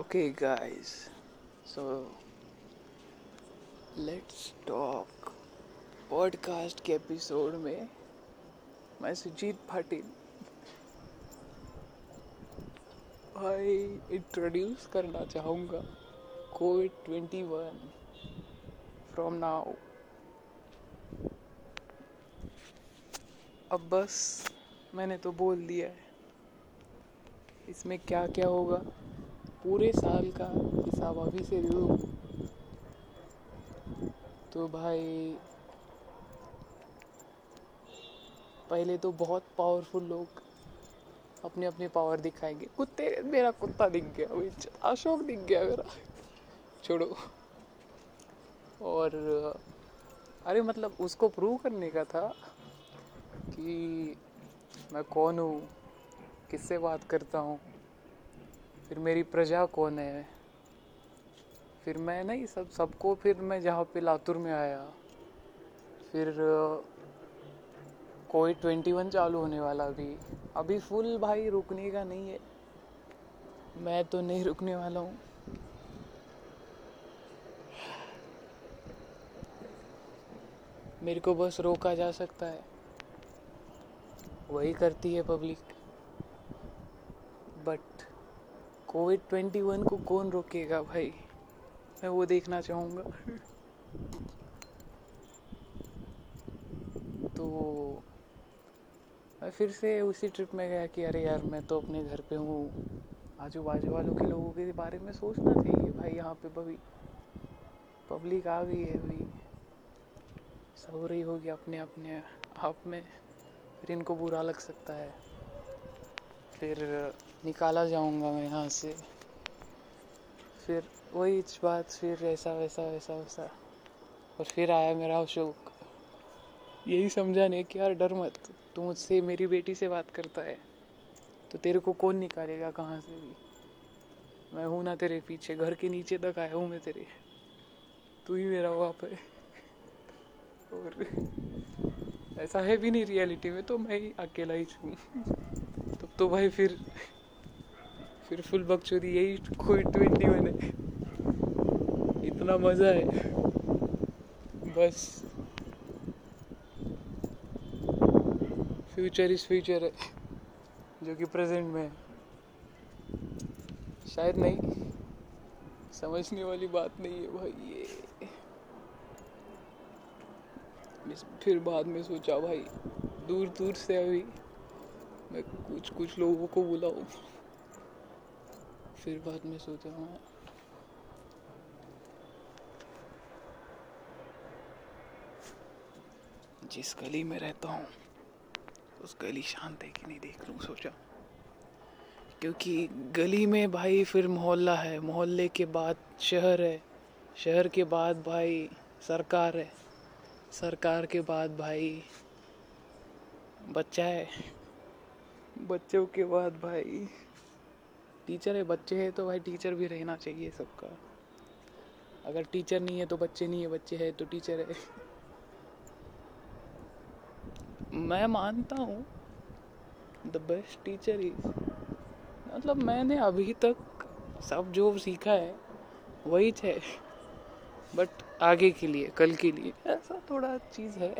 Okay, guys, so let's talk. Podcast के episode में मैं सुजीत पाटिल भाई इंट्रोड्यूस करना चाहूँगा Covid twenty one from now अब बस मैंने तो बोल दिया है। इसमें क्या क्या होगा? पूरे साल का हिसाब अभी से दूँ तो भाई, पहले तो बहुत पावरफुल लोग अपने अपने पावर दिखाएँगे। कुत्ते, मेरा कुत्ता दिख गया अशोक दिख गया मेरा। छोड़ो। और, अरे मतलब उसको प्रूव करने का था कि मैं कौन हूँ, किससे बात करता हूँ। फिर मेरी प्रजा कौन है? फिर मैं नहीं, सब, सबको फिर मैं जहाँ पे लातूर में आया। फिर, कोई ट्वेंटी वन चालू होने वाला अभी। अभी फुल भाई रुकने का नहीं है। मैं तो नहीं रुकने वाला हूँ। मेरे को बस रोका जा सकता है। वही करती है public. But Covid twenty one को कौन रोकेगा भाई? मैं वो देखना चाहूँगा। तो मैं फिर से उसी ट्रिप में गया कि अरे यार, मैं तो अपने घर पे हूँ। आजू बाजू वालों के लोगों के बारे में सोचना चाहिए। भाई, यहाँ पे भाई पब्लिक आ गई है भाई सब हो रही होगी अपने अपने आप में। फिर इनको बुरा लग सकता है। फिर निकाला जाऊँगा मैं यहाँ से। फिर वही बात, फिर ऐसा, वैसा वैसा वैसा। और फिर आया मेरा अशोक। यही समझा नहीं कि यार डर मत, तू मुझसे, मेरी बेटी से बात करता है। तो तेरे को कौन निकालेगा कहाँ से भी? मैं हूँ ना तेरे पीछे, घर के नीचे तक आया हूँ मैं तेरे। तू ही मेरा बाप है। और ऐसा है भी नहीं रियलिटी में तो मैं ही अकेला ही तब तो भाई फिर फिर फुल बकचोदी, यही कोई ट्वेंटी है। इतना मज़ा है। बस। फ्यूचर इज़ फ्यूचर है, जो कि प्रेजेंट में है। शायद नहीं। समझने वाली बात नहीं है भाई ये। फिर बाद में सोचा भाई दूर दूर से अभी मैं कुछ कुछ लोगों को बुलाऊं। फिर बाद में सोचा मैं जिस गली में रहता हूँ, उस गली शांत है कि नहीं देख लूँ, सोचा। क्योंकि गली में भाई फिर मोहल्ला है। मोहल्ले के बाद शहर है। शहर के बाद भाई सरकार है। सरकार के बाद भाई बच्चा है। बच्चों के बाद भाई। टीचर है, बच्चे हैं तो भाई टीचर भी रहना चाहिए सबका। अगर टीचर नहीं है तो बच्चे नहीं है, बच्चे है तो टीचर है। मैं मानता हूँ द बेस्ट टीचर इज़ मतलब मैंने अभी तक सब जो सीखा है, वही है। बट आगे के लिए, कल के लिए, ऐसा थोड़ा चीज़ है।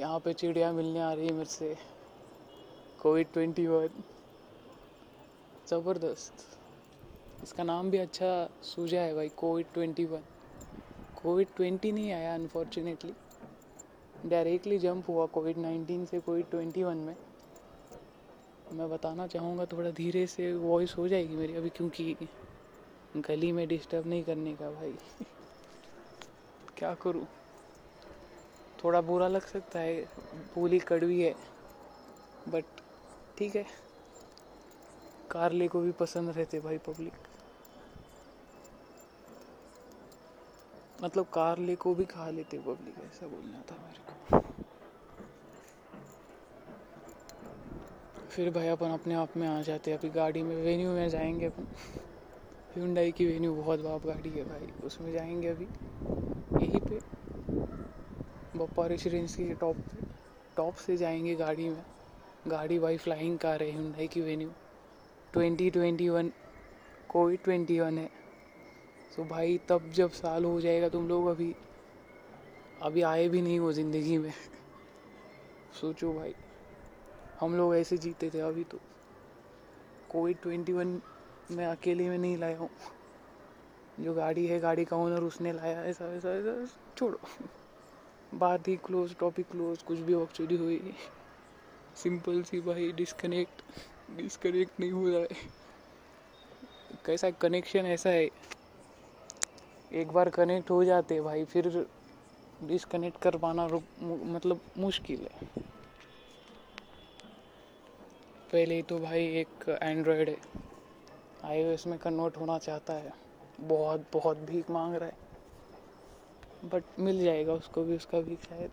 यहाँ पे चिड़िया मिलने आ रही है मेरे से। Covid twenty one. ज़बरदस्त। इसका नाम भी अच्छा सूझा है भाई, Covid twenty one. Covid twenty नहीं आया अनफॉर्चुनेटली डायरेक्टली जंप हुआ कोविड नाइन्टीन से कोविड ट्वेंटी वन में। मैं बताना चाहूँगा, थोड़ा धीरे से वॉइस हो जाएगी मेरी अभी, क्योंकि गली में डिस्टर्ब नहीं करने का भाई। क्या करूँ? थोड़ा बुरा लग सकता है बोली कड़वी है बट ठीक है। कारले को भी पसंद रहते भाई पब्लिक मतलब कारले को भी खा लेते पब्लिक ऐसा बोलना था मेरे को। फिर भाई अपन अपने आप में आ जाते अभी गाड़ी में वेन्यू में जाएँगे अपन। Hyundai की वेन्यू बहुत बाप गाड़ी है भाई, उसमें जाएँगे अभी। यहीं पे। बप्पा रेसिडेंस की टॉप टॉप से जाएँगे गाड़ी में। गाड़ी भाई फ्लाइंग कार है हुंडई की Venue twenty twenty one Covid twenty one है। सो भाई, तब जब साल हो जाएगा तुम लोग अभी अभी आए भी नहीं हो ज़िंदगी में। सोचो भाई, हम लोग ऐसे जीते थे अभी तो। कोविड ट्वेंटी वन मैं अकेले में नहीं लाया हूँ। जो गाड़ी है, गाड़ी का ओनर उसने लाया ऐसा ऐसा ऐसा छोड़ो। बात ही क्लोज टॉपिक क्लोज कुछ भी एक्चुअली हुई सिंपल सी भाई डिस्कनेक्ट डिस्कनेक्ट नहीं हो रहा है। कैसा कनेक्शन ऐसा है? एक बार कनेक्ट हो जाते भाई, फिर डिस्कनेक्ट कर पाना मतलब मुश्किल है। पहले तो भाई एक एंड्रॉयड है। आई में कन्वर्ट होना चाहता है। बहुत बहुत भीख मांग रहा है। बट मिल जाएगा उसको भी, उसका भी शायद।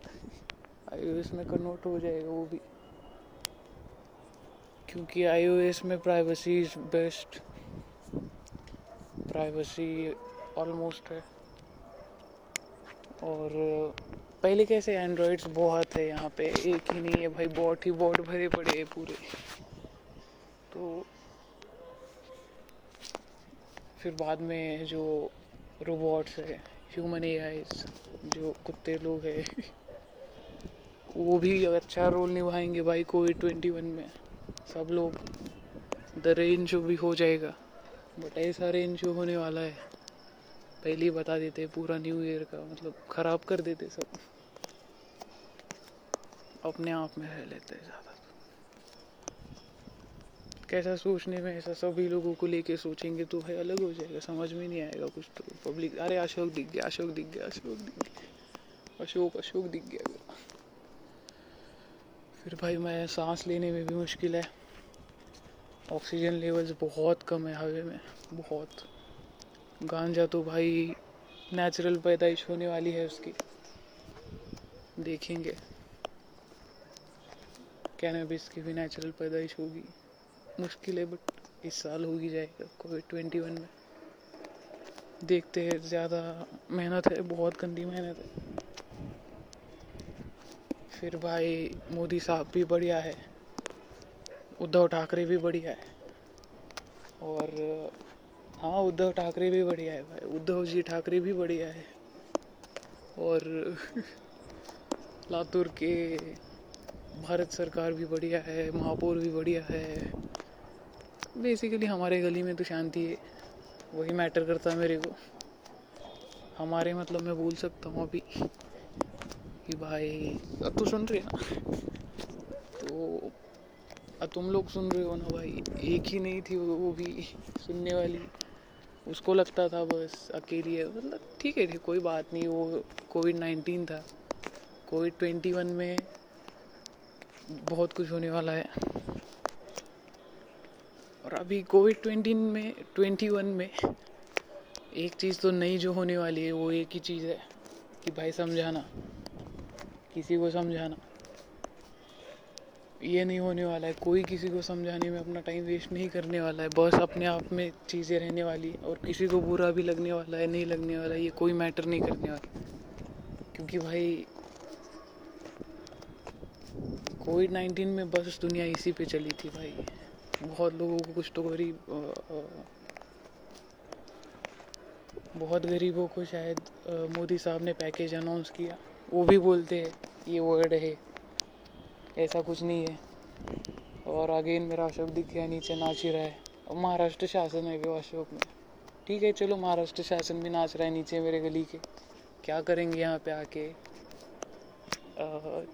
आईओएस में कन्वर्ट हो जाएगा वो भी। क्योंकि आईओएस में privacy is best privacy almost है। और, पहले कैसे एंड्रॉइड्स बहुत है यहाँ पे, एक ही नहीं है भाई बॉट ही बॉट भरे पड़े हैं पूरे। तो फिर बाद में जो रोबोट्स है ह्यूमन ए जो कुत्ते लोग हैं, वो भी अच्छा रोल निभाएँगे भाई कोविड ट्वेंटी वन में। सब लोग द रेंज भी हो जाएगा बट ऐसा रेंज शो होने वाला है। पहले ही बता देते पूरा न्यू ईयर का मतलब ख़राब कर देते सब। अपने आप में रह लेते ज़्यादा। कैसा सोचने में, ऐसा सभी लोगों को लेके सोचेंगे तो भाई अलग हो जाएगा, समझ में नहीं आएगा कुछ तो। पब्लिक अरे अशोक दिख गया, अशोक दिख गया, अशोक दिख गया। अशोक अशोक दिख गया। फिर भाई मैं सांस लेने में भी मुश्किल है। ऑक्सीजन लेवल्स बहुत कम है हवे में, बहुत। गांजा तो भाई नेचुरल पैदाइश होने वाली है उसकी। देखेंगे। कैनबिस की भी नेचुरल पैदाइश होगी। मुश्किल है बट इस साल हो ही जाएगा कोविड ट्वेंटी वन में। देखते हैं, ज़्यादा मेहनत है, बहुत गंदी मेहनत है। फिर भाई मोदी साहब भी बढ़िया है, उद्धव ठाकरे भी बढ़िया है। और हाँ उद्धव ठाकरे भी बढ़िया है भाई, उद्धव जी ठाकरे भी बढ़िया है। और लातूर के भारत सरकार भी बढ़िया है, महापौर भी बढ़िया है। बेसिकली हमारे गली में तो शांति है। वही मैटर करता है मेरे को। हमारे मतलब मैं बोल सकता हूँ अभी। कि भाई, अब तो सुन रहे ना? तो अब तुम लोग सुन रहे हो ना भाई? एक ही नहीं थी वो भी सुनने वाली। उसको लगता था बस अकेली है। मतलब ठीक है थी कोई बात नहीं। वो कोविड नाइन्टीन था। कोविड ट्वेंटी वन में बहुत कुछ होने वाला है। अभी कोविड ट्वेंटी में, ट्वेंटी वन में एक चीज़ तो नई जो होने वाली है, वो एक ही चीज़ है कि भाई समझाना, किसी को समझाना। ये नहीं होने वाला है, कोई किसी को समझाने में अपना टाइम वेस्ट नहीं करने वाला है, बस अपने आप में चीज़ें रहने वाली है और किसी को बुरा भी लगने वाला है, नहीं लगने वाला है, ये कोई मैटर नहीं करने वाला। क्योंकि भाई, कोविड नाइन्टीन में बस दुनिया इसी पे चली थी भाई। बहुत लोगों को कुछ तो गरीब बहुत गरीबों को शायद मोदी साहब ने पैकेज अनाउंस किया। वो भी बोलते हैं, ये वर्ड है, ऐसा कुछ नहीं है। और आगे मेरा अशोक दिख गया, नीचे नाच ही रहा है। और महाराष्ट्र शासन है वो अशोक में? ठीक है, चलो महाराष्ट्र शासन भी नाच रहा है नीचे मेरे गली के। क्या करेंगे यहाँ पे आके?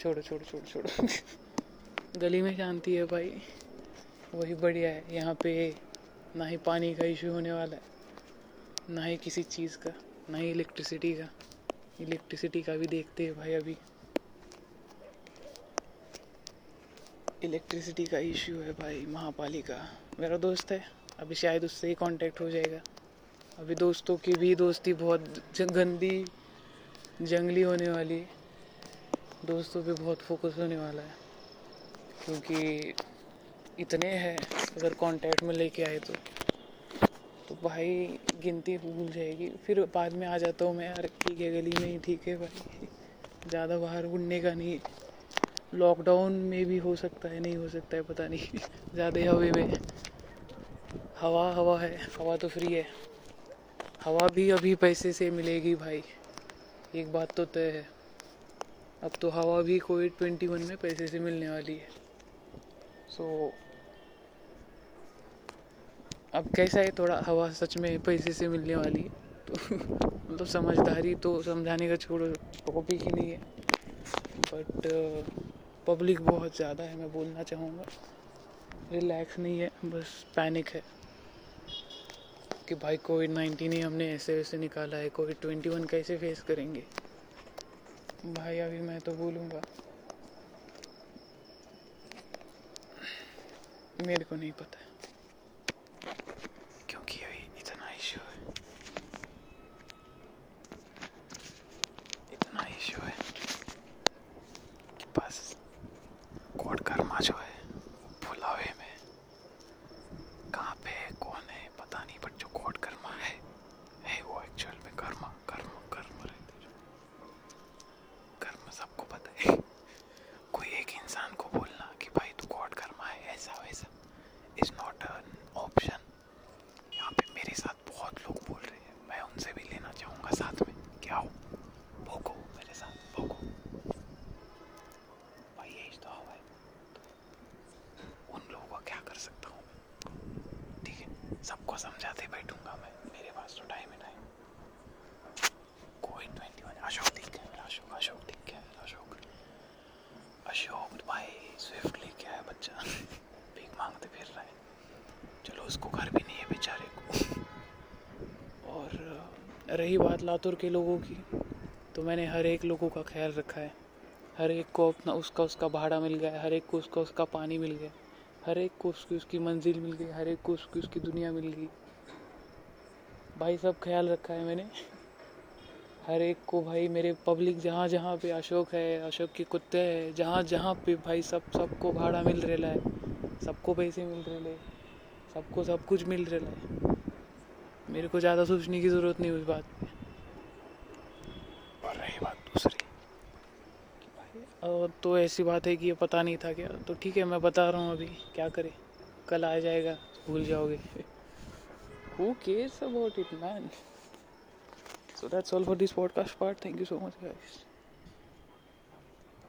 छोड़ो छोड़ो छोड़ो छोड़ो। गली में शांति है भाई। वही बढ़िया है। यहाँ पे ना ही पानी का इशू होने वाला है, ना ही किसी चीज़ का, ना ही इलेक्ट्रिसिटी का। इलेक्ट्रिसिटी का भी देखते हैं भाई अभी। इलेक्ट्रिसिटी का इशू है भाई, महापालिका। मेरा दोस्त है, अभी शायद उससे ही कांटेक्ट हो जाएगा। अभी दोस्तों की भी दोस्ती बहुत गंदी, जंगली होने वाली दोस्तों पे बहुत फोकस होने वाला है। क्योंकि इतने हैं अगर कांटेक्ट में लेके आए तो। तो भाई गिनती भूल जाएगी। फिर बाद में आ जाता हूँ मैं यार ठीक है गली में ही ठीक है भाई। ज़्यादा बाहर उड़ने का नहीं। लॉकडाउन में भी हो सकता है नहीं हो सकता है पता नहीं। ज़्यादा हवे में। हवा हवा है। हवा तो फ्री है। हवा भी अभी पैसे से मिलेगी भाई। एक बात तो तय है। अब तो हवा भी कोविड ट्वेंटी वन में पैसे से मिलने वाली है। सो so, अब कैसा है थोड़ा हवा सच में पैसे से मिलने वाली है? तो मतलब समझदारी तो समझाने का छोड़ो टॉपिक ही नहीं है। बट पब्लिक uh, बहुत ज़्यादा है मैं बोलना चाहूँगा। रिलैक्स नहीं है बस पैनिक है। कि भाई कोविड नाइन्टीन ही हमने ऐसे वैसे निकाला है कोविड ट्वेंटी वन कैसे फेस करेंगे? भाई अभी मैं तो बोलूँगा मेरे को नहीं पता क्योंकि अभी इतना इशू है इतना इशू है कि बस कोट कर्मा जो है भुलावे में कहाँ पे है कौन है पता नहीं बट जो कोट कर्मा है है वो एक्चुअल में कर्मा कर्म कर्म रहते जो कर्म सबको पता है कोई एक इंसान को बोलना कि भाई तू कोट कर्मा है ऐसा वैसा इज़ नॉट एन ऑप्शन यहाँ पे मेरे साथ बहुत लोग बोल रहे हैं मैं उनसे भी लेना चाहूँगा साथ में क्या हो भोगो मेरे साथ भोगो भाई यही तो हवा है उन लोगों का क्या कर सकता हूँ मैं ठीक है सबको समझाते बैठूँगा मैं। मेरे पास तो टाइम है कोई ट्वेंटी वन अशोक गया अशोक अशोक गया अशोक। अशोक भाई स्विफ्ट बच्चा। भीख मांगते फिर रहा है। चलो, उसको घर भी नहीं है बेचारे को। और रही बात लातूर के लोगों की तो मैंने हर एक लोगों का ख्याल रखा है। हर एक को अपना उसका उसका भाड़ा मिल गया हर एक को उसका उसका पानी मिल गया हर एक को उसकी उसकी मंजिल मिल गई, हर एक को उसकी उसकी दुनिया मिल गई। भाई सब ख्याल रखा है मैंने। हर एक को भाई मेरे पब्लिक जहाँ जहाँ पे अशोक है, अशोक के कुत्ते हैं, जहाँ जहाँ पे भाई सब, सबको भाड़ा मिल रहा है, सबको पैसे मिल रहे सबको सब कुछ मिल रहा है। मेरे को ज़्यादा सोचने की ज़रूरत नहीं उस बात पे और रही बात दूसरी और तो ऐसी बात है कि ये पता नहीं था क्या। तो ठीक है, मैं बता रहा हूँ अभी, क्या करे। कल आ जाएगा, भूल जाओगे। Who cares about it man so that's all for this podcast part thank you so much guys